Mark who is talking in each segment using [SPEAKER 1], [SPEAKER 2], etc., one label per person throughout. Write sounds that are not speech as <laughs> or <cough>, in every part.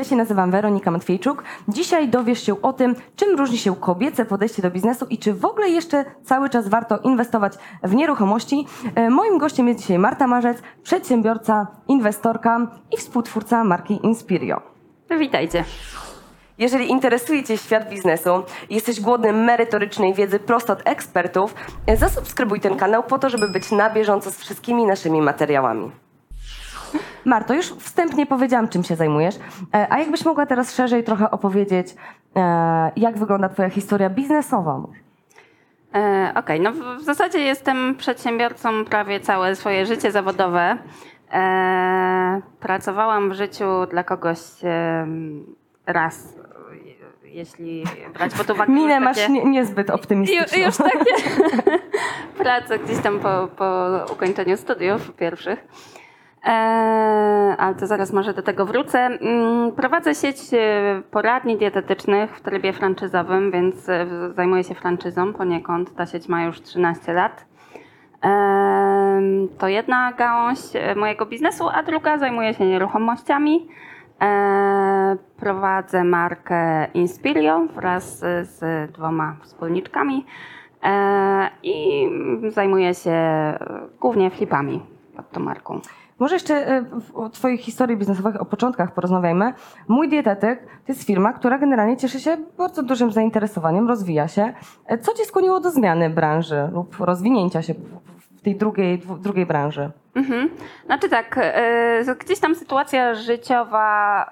[SPEAKER 1] Ja się nazywam Weronika Matwiejczuk. Dzisiaj dowiesz się o tym, czym różni się kobiece podejście do biznesu i czy w ogóle jeszcze cały czas warto inwestować w nieruchomości. E, Moim gościem jest dzisiaj Marta Marzec, przedsiębiorca, inwestorka i współtwórca marki Inspirio.
[SPEAKER 2] Witajcie.
[SPEAKER 1] Jeżeli interesuje Cię świat biznesu jesteś głodny merytorycznej wiedzy prosto od ekspertów, e, zasubskrybuj ten kanał po to, żeby być na bieżąco z wszystkimi naszymi materiałami. Marto, już wstępnie powiedziałam, czym się zajmujesz, e, a jakbyś mogła teraz szerzej trochę opowiedzieć, e, jak wygląda Twoja historia biznesowa?
[SPEAKER 2] E, Okej, no w, zasadzie jestem przedsiębiorcą prawie całe swoje życie zawodowe. Pracowałam w życiu dla kogoś raz, jeśli brać pod uwagę
[SPEAKER 1] Minę masz nie, niezbyt
[SPEAKER 2] Ju,
[SPEAKER 1] optymistyczną.
[SPEAKER 2] już takie <laughs> prace gdzieś tam po, po ukończeniu studiów pierwszych. E, ale to zaraz może do tego wrócę. Mm, Prowadzę sieć e, poradni dietetycznych w trybie franczyzowym, więc e, zajmuję się franczyzą poniekąd. Ta sieć ma już 13 lat. Em, To jedna gałąź e, mojego biznesu, a druga zajmuje się nieruchomościami. E, Prowadzę markę Inspirio wraz z- dwoma wspólniczkami i zajmuję się głównie flipami pod tą marką.
[SPEAKER 1] Może jeszcze e, o Twojej historii biznesowej, o początkach porozmawiajmy. Mój dietetyk to jest firma, która generalnie cieszy się bardzo dużym zainteresowaniem, rozwija się. E, Co Cię skłoniło do zmiany branży lub rozwinięcia się w- tej drugiej, drugiej branży?
[SPEAKER 2] Mhm. Znaczy tak, e, gdzieś tam sytuacja życiowa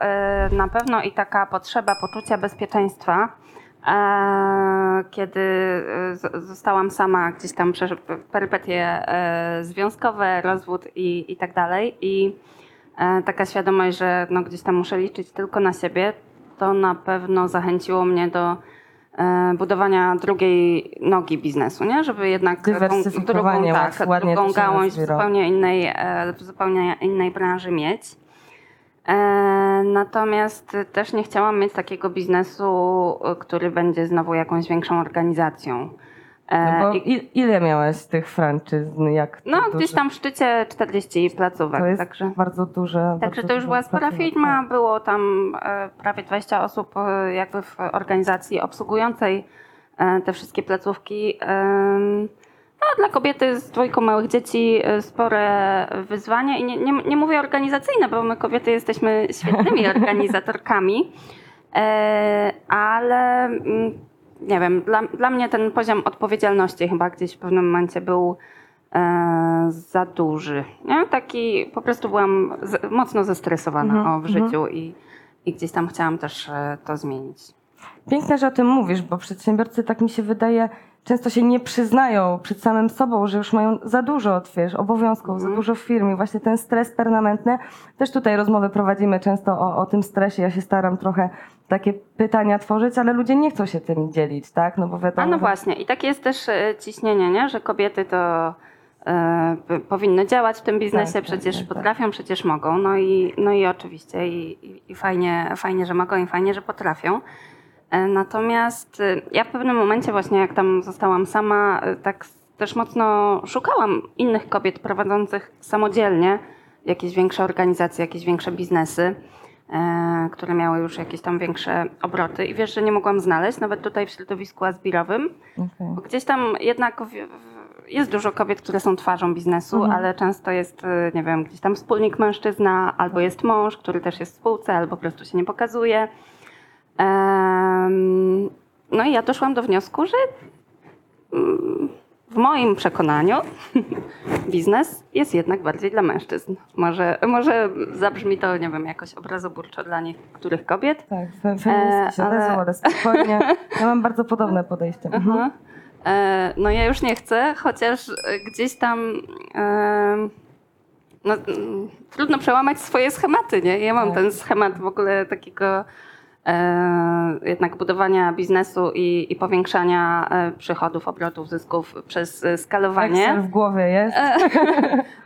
[SPEAKER 2] na pewno i taka potrzeba poczucia bezpieczeństwa. Kiedy e, zostałam sama, gdzieś tam przez perypetie e, związkowe, rozwód i, i tak dalej. I e, taka świadomość, że no gdzieś tam muszę liczyć tylko na siebie, to na pewno zachęciło mnie do budowania drugiej nogi biznesu, nie? żeby jednak drugą, tak, drugą gałąź w zupełnie innej, w zupełnie innej branży mieć. E, Natomiast też nie chciałam mieć takiego biznesu, który będzie znowu jakąś większą organizacją. E,
[SPEAKER 1] No
[SPEAKER 2] i-
[SPEAKER 1] il, ile miałaś tych franczyzn? Jak
[SPEAKER 2] No,
[SPEAKER 1] to
[SPEAKER 2] gdzieś
[SPEAKER 1] duże-
[SPEAKER 2] tam w szczycie 40 placówek,
[SPEAKER 1] To jest
[SPEAKER 2] także.
[SPEAKER 1] bardzo duże.
[SPEAKER 2] Także
[SPEAKER 1] bardzo
[SPEAKER 2] to już
[SPEAKER 1] duże
[SPEAKER 2] była spora firma, było tam e, prawie 20 osób jakby w organizacji obsługującej te wszystkie placówki. No, dla kobiety z dwójką małych dzieci e, spore wyzwania i nie, nie, nie mówię organizacyjne, bo my kobiety jesteśmy świetnymi <laughs> organizatorkami, e, ale mm, nie wiem, dla, dla mnie ten poziom odpowiedzialności chyba gdzieś w pewnym momencie był e, za duży. Taki po prostu byłam z, mocno zestresowana
[SPEAKER 1] Mhm,
[SPEAKER 2] o, w życiu i, i gdzieś tam chciałam też to zmienić.
[SPEAKER 1] Piękne, że o tym mówisz, bo przedsiębiorcy, tak mi się wydaje, często się nie przyznają przed samym sobą, że już mają za dużo wiesz, obowiązków, za dużo w firmie. Właśnie ten stres permanentny. Też tutaj rozmowy prowadzimy często o, o tym stresie. Ja się staram trochę takie pytania tworzyć, ale ludzie nie chcą się tym dzielić, tak? No bo wiadomo,
[SPEAKER 2] A no właśnie, i takie jest też e, ciśnienie, nie? że kobiety to p- powinny działać w tym biznesie,
[SPEAKER 1] Tak, tak,
[SPEAKER 2] przecież
[SPEAKER 1] tak, tak.
[SPEAKER 2] potrafią, przecież mogą. No i, no i oczywiście, i, i, i fajnie, fajnie, że mogą, i fajnie, że potrafią. E, Natomiast e, ja w pewnym momencie właśnie, jak tam zostałam sama, e, tak też mocno szukałam innych kobiet prowadzących samodzielnie jakieś większe organizacje, jakieś większe biznesy, które miały już jakieś tam większe obroty. I wiesz, że nie mogłam znaleźć, nawet tutaj w środowisku azbirowym.
[SPEAKER 1] Okej.
[SPEAKER 2] Bo Gdzieś tam jednak w, jest dużo kobiet, które są twarzą biznesu,
[SPEAKER 1] Mhm.
[SPEAKER 2] ale często jest, nie wiem, gdzieś tam wspólnik mężczyzna, albo jest mąż, który też jest w spółce, albo po prostu się nie pokazuje. No i ja doszłam do wniosku, że mm, w moim przekonaniu <laughs> biznes jest jednak bardziej dla mężczyzn. Może, może zabrzmi to, nie wiem, jakoś obrazoburczo dla niektórych kobiet,
[SPEAKER 1] Tak, fe- feministki się
[SPEAKER 2] E, ale-
[SPEAKER 1] ale spokojnie. Ja mam bardzo podobne podejście. <laughs> Mhm.
[SPEAKER 2] E, no ja już nie chcę, chociaż gdzieś tam e, no, mm, trudno przełamać swoje schematy, nie? Ja mam
[SPEAKER 1] Tak.
[SPEAKER 2] ten schemat w ogóle takiego jednak budowania biznesu i, i powiększania e, przychodów, obrotów, zysków przez e, skalowanie.
[SPEAKER 1] Excel w głowie jest. <laughs>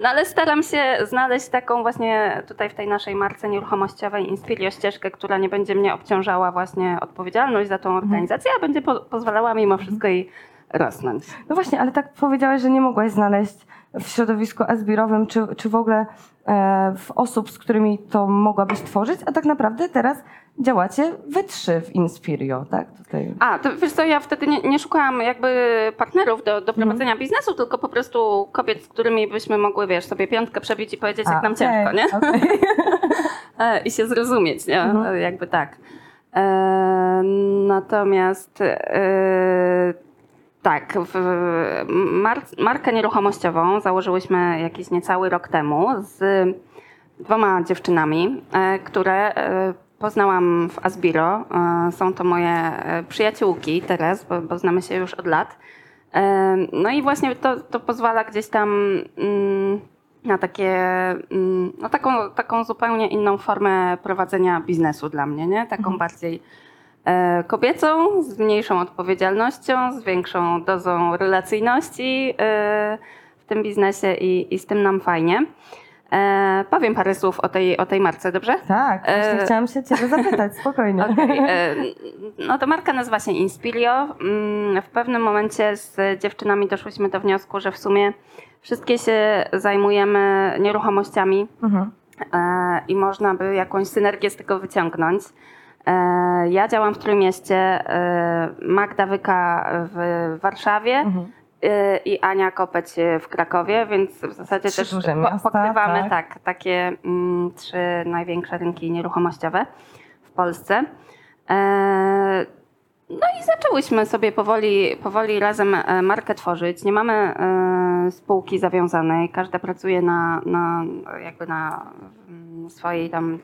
[SPEAKER 2] No ale staram się znaleźć taką właśnie tutaj w tej naszej marce nieruchomościowej Inspirio ścieżkę, która nie będzie mnie obciążała właśnie odpowiedzialność za tą organizację, a będzie po pozwalała mimo wszystko jej rosnąć.
[SPEAKER 1] No właśnie, ale tak powiedziałeś, że nie mogłaś znaleźć w środowisku azbirowym, czy, czy w ogóle e, w osób, z którymi to mogłabyś tworzyć, a tak naprawdę teraz działacie wy trzy w Inspirio, tak? Tutaj.
[SPEAKER 2] A, to wiesz co, ja wtedy nie, nie szukałam jakby partnerów do, do prowadzenia biznesu, tylko po prostu kobiet, z którymi byśmy mogły, wiesz, sobie piątkę przebić i powiedzieć, jak
[SPEAKER 1] A,
[SPEAKER 2] nam
[SPEAKER 1] okej,
[SPEAKER 2] ciężko, nie?
[SPEAKER 1] okej. <laughs>
[SPEAKER 2] E, I się zrozumieć, nie?
[SPEAKER 1] Mhm.
[SPEAKER 2] E, Jakby tak. E, natomiast e, tak, mar, markę nieruchomościową założyłyśmy jakiś niecały rok temu z dwoma dziewczynami, e, które e, poznałam w Asbiro. E, Są to moje przyjaciółki teraz, bo, bo znamy się już od lat. No i właśnie to, to pozwala gdzieś tam mm, na takie, mm, no taką, taką zupełnie inną formę prowadzenia biznesu dla mnie, nie? Taką bardziej e, kobiecą, z mniejszą odpowiedzialnością, z większą dozą relacyjności e, w tym biznesie i, i z tym nam fajnie. E, powiem parę słów o tej, o tej marce, dobrze?
[SPEAKER 1] Tak, właśnie
[SPEAKER 2] E,
[SPEAKER 1] chciałam się ciebie zapytać, spokojnie. <laughs>
[SPEAKER 2] Okej, e, No to marka nazywa się Inspirio. Mm, W pewnym momencie z dziewczynami doszłyśmy do wniosku, że w sumie wszystkie się zajmujemy nieruchomościami
[SPEAKER 1] Mhm.
[SPEAKER 2] e, i można by jakąś synergię z tego wyciągnąć. E, Ja działam w Trójmieście, e, Magda Wyka w Warszawie
[SPEAKER 1] Mhm.
[SPEAKER 2] e, i Ania Kopeć w Krakowie, więc w zasadzie
[SPEAKER 1] Trzy
[SPEAKER 2] też
[SPEAKER 1] miasta,
[SPEAKER 2] pokrywamy
[SPEAKER 1] tak.
[SPEAKER 2] tak. takie mm, trzy największe rynki nieruchomościowe w Polsce. E, No i zaczęłyśmy sobie powoli, powoli razem markę tworzyć. Nie mamy e, spółki zawiązanej, każda pracuje na, na, jakby na mm, swojej tam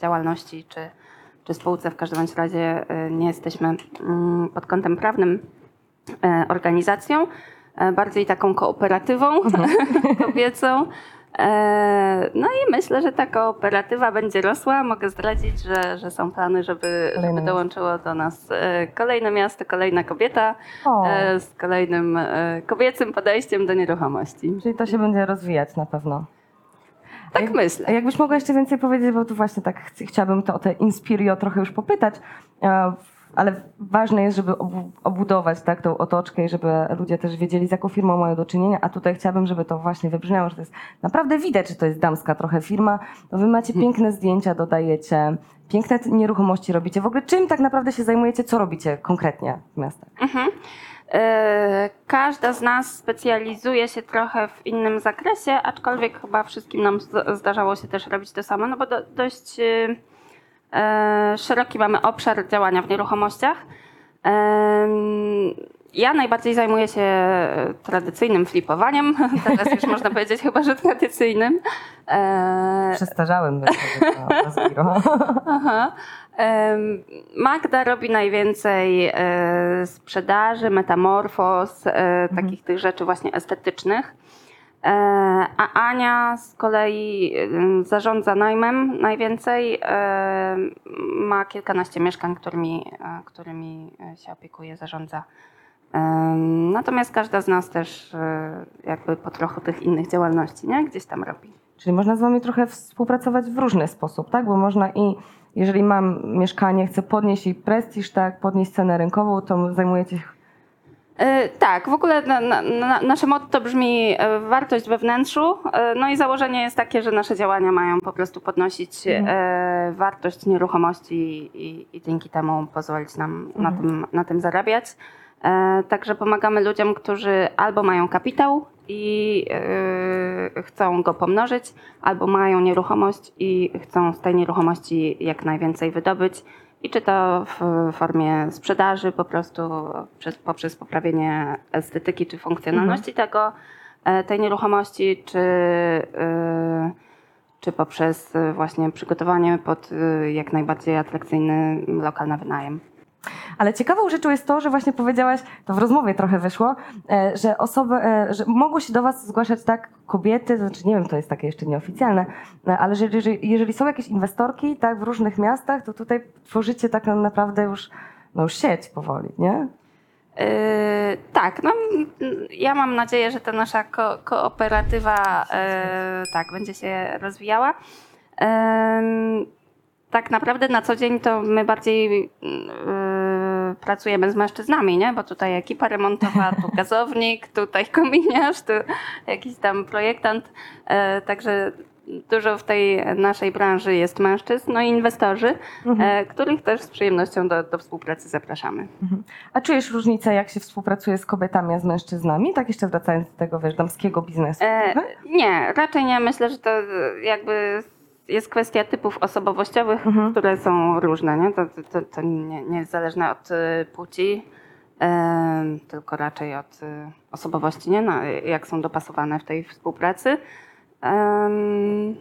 [SPEAKER 2] działalności czy, czy spółce. W każdym razie e, nie jesteśmy mm, pod kątem prawnym e, organizacją, e, bardziej taką kooperatywą <laughs> kobiecą. E, No i myślę, że ta kooperatywa będzie rosła. Mogę zdradzić, że, że są plany, żeby, żeby dołączyło do nas kolejne miasto, kolejna kobieta
[SPEAKER 1] O,
[SPEAKER 2] z kolejnym kobiecym podejściem do nieruchomości.
[SPEAKER 1] czyli to się będzie rozwijać na pewno.
[SPEAKER 2] Tak
[SPEAKER 1] jak-
[SPEAKER 2] myślę.
[SPEAKER 1] Jakbyś mogła jeszcze więcej powiedzieć, bo tu właśnie tak ch- chciałabym to o te Inspirio trochę już popytać, e, ale ważne jest, żeby obu- obudować tak, tą otoczkę i żeby ludzie też wiedzieli, z jaką firmą mają do czynienia, a tutaj chciałabym, żeby to właśnie wybrzmiało, że to jest naprawdę widać, że to jest damska trochę firma. No wy macie piękne zdjęcia, dodajecie, piękne nieruchomości robicie. W ogóle czym tak naprawdę się zajmujecie, co robicie konkretnie w miastach?
[SPEAKER 2] Mhm. E, Każda z nas specjalizuje się trochę w innym zakresie, aczkolwiek chyba wszystkim nam zdarzało się też robić to samo, no bo do, dość e, e, szeroki mamy obszar działania w nieruchomościach. Ja najbardziej zajmuję się tradycyjnym flipowaniem, <laughs> teraz już można powiedzieć chyba, że tradycyjnym. E,
[SPEAKER 1] Zbiro. <laughs>
[SPEAKER 2] Aha. Magda robi najwięcej e, sprzedaży, metamorfoz, e, takich tych rzeczy właśnie estetycznych. E, a Ania z kolei zarządza najmem najwięcej. Ma kilkanaście mieszkań, którymi, którymi się opiekuje, zarządza. Natomiast każda z nas też jakby po trochu tych innych działalności, nie? Gdzieś tam robi.
[SPEAKER 1] Czyli można z wami trochę współpracować w różny sposób, tak? Bo można i jeżeli mam mieszkanie, chcę podnieść jej prestiż, tak, podnieść cenę rynkową, to zajmujecie się
[SPEAKER 2] E, Tak, w ogóle na, na, na, nasze motto brzmi e, wartość we wnętrzu. E, No i założenie jest takie, że nasze działania mają po prostu podnosić e, wartość nieruchomości i, i dzięki temu pozwolić nam na, tym, na tym zarabiać. E, Także pomagamy ludziom, którzy albo mają kapitał i e, chcą go pomnożyć, albo mają nieruchomość i chcą z tej nieruchomości jak najwięcej wydobyć. I czy to w formie sprzedaży, po prostu przez, poprzez poprawienie estetyki czy funkcjonalności tego, e, tej nieruchomości, czy, e, czy poprzez właśnie przygotowanie pod jak najbardziej atrakcyjny lokal na wynajem.
[SPEAKER 1] Ale ciekawą rzeczą jest to, że właśnie powiedziałaś, to w rozmowie trochę wyszło, e, że osoby, e, że mogą się do was zgłaszać tak kobiety, znaczy nie wiem, to jest takie jeszcze nieoficjalne, e, ale że jeżeli, są jakieś inwestorki tak w różnych miastach, to tutaj tworzycie tak naprawdę już, no już sieć powoli, nie?
[SPEAKER 2] Yy, tak, no, ja mam nadzieję, że ta nasza ko- kooperatywa yy, tak będzie się rozwijała. Ym, tak naprawdę na co dzień to my bardziej yy, pracujemy z mężczyznami, nie? Bo tutaj ekipa remontowa, tu <laughs> gazownik, tutaj kominiarz, tu jakiś tam projektant. E, także dużo w tej naszej branży jest mężczyzn, no i inwestorzy, e, których też z przyjemnością do, do współpracy zapraszamy.
[SPEAKER 1] A czujesz różnicę, jak się współpracuje z kobietami, a z mężczyznami? Tak jeszcze wracając do tego, wiesz, damskiego biznesu.
[SPEAKER 2] E, nie, raczej nie. Myślę, że to jakby jest kwestia typów osobowościowych,
[SPEAKER 1] Mhm.
[SPEAKER 2] które są różne. Nie? To, to, to nie, nie jest zależne od e, płci, tylko raczej od e, osobowości, nie? No, jak są dopasowane w tej współpracy. Em,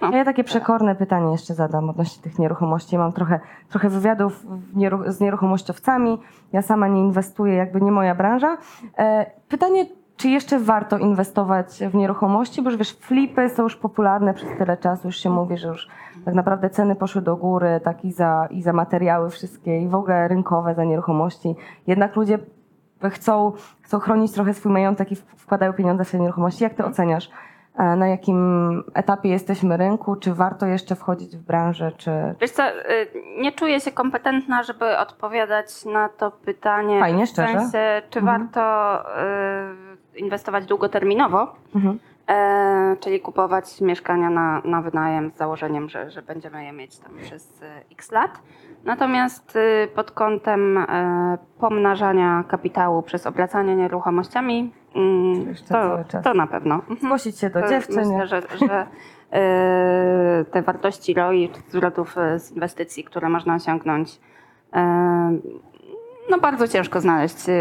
[SPEAKER 1] A ja takie przekorne pytanie jeszcze zadam odnośnie tych nieruchomości. Mam trochę, trochę wywiadów w nieru- z nieruchomościowcami. Ja sama nie inwestuję, jakby nie moja branża. E, pytanie, czy jeszcze warto inwestować w nieruchomości? Bo już wiesz, flipy są już popularne przez tyle czasu, już się mówi, że już tak naprawdę ceny poszły do góry, tak i za, i za materiały wszystkie, i w ogóle rynkowe za nieruchomości. Jednak ludzie chcą, chcą chronić trochę swój majątek i w- wkładają pieniądze w te nieruchomości. Jak ty oceniasz? E, Na jakim etapie jesteśmy rynku? Czy warto jeszcze wchodzić w branżę? Czy...
[SPEAKER 2] Wiesz co, y, nie czuję się kompetentna, żeby odpowiadać na to pytanie.
[SPEAKER 1] Fajnie,
[SPEAKER 2] w
[SPEAKER 1] szczerze.
[SPEAKER 2] sensie, czy
[SPEAKER 1] Mhm.
[SPEAKER 2] warto y, inwestować długoterminowo,
[SPEAKER 1] Mhm.
[SPEAKER 2] e, czyli kupować mieszkania na, na wynajem z założeniem, że, że będziemy je mieć tam przez y, x lat. Natomiast y, pod kątem e, pomnażania kapitału przez obracanie nieruchomościami, mm, to, to na pewno. Mhm.
[SPEAKER 1] Zgłosić się do
[SPEAKER 2] To
[SPEAKER 1] dziewczyn.
[SPEAKER 2] Myślę, że, że e, te wartości ROI, zwrotów e, z inwestycji, które można osiągnąć, e, no bardzo ciężko znaleźć e,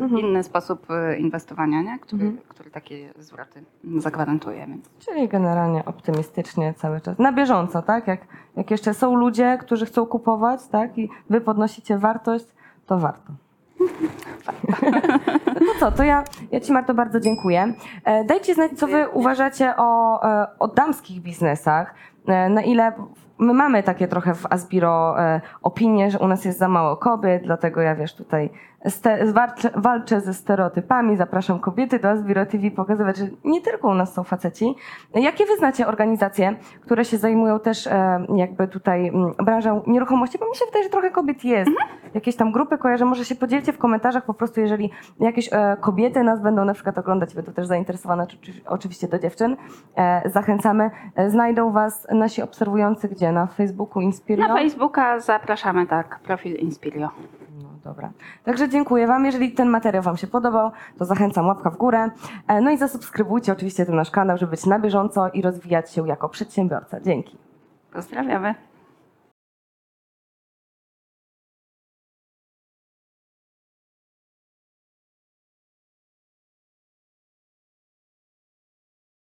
[SPEAKER 1] Mhm.
[SPEAKER 2] inny sposób e, inwestowania, nie? Który,
[SPEAKER 1] Mhm.
[SPEAKER 2] który takie zwroty zagwarantuje. Więc.
[SPEAKER 1] Czyli generalnie optymistycznie cały czas. Na bieżąco, tak? Jak, jak jeszcze są ludzie, którzy chcą kupować, tak? I wy podnosicie wartość, to warto. <laughs> No co, to ja, ja Ci Marto bardzo dziękuję. E, Dajcie znać, co Wy uważacie o, o damskich biznesach. Na ile my mamy takie trochę w Asbiro e, opinie, że u nas jest za mało kobiet, dlatego ja wiesz tutaj walczę, ze stereotypami, zapraszam kobiety do Asbiro TV pokazywać, że nie tylko u nas są faceci. Jakie wy znacie organizacje, które się zajmują też e, jakby tutaj branżą nieruchomości? Bo mi się wydaje, że trochę kobiet jest. Jakieś tam grupy kojarzę, może się podzielcie w komentarzach po prostu, jeżeli jakieś e, kobiety nas będą na przykład oglądać, będą też zainteresowane, czy, czy, oczywiście do dziewczyn. E, zachęcamy. Znajdą was nasi obserwujący gdzie? Na Facebooku Inspirio?
[SPEAKER 2] Na Facebooka zapraszamy, tak, profil Inspirio.
[SPEAKER 1] Dobra. Także dziękuję Wam. Jeżeli ten materiał Wam się podobał, to zachęcam łapka w górę. E, No i zasubskrybujcie oczywiście ten nasz kanał, żeby być na bieżąco i rozwijać się jako przedsiębiorca. Dzięki.
[SPEAKER 2] Pozdrawiamy.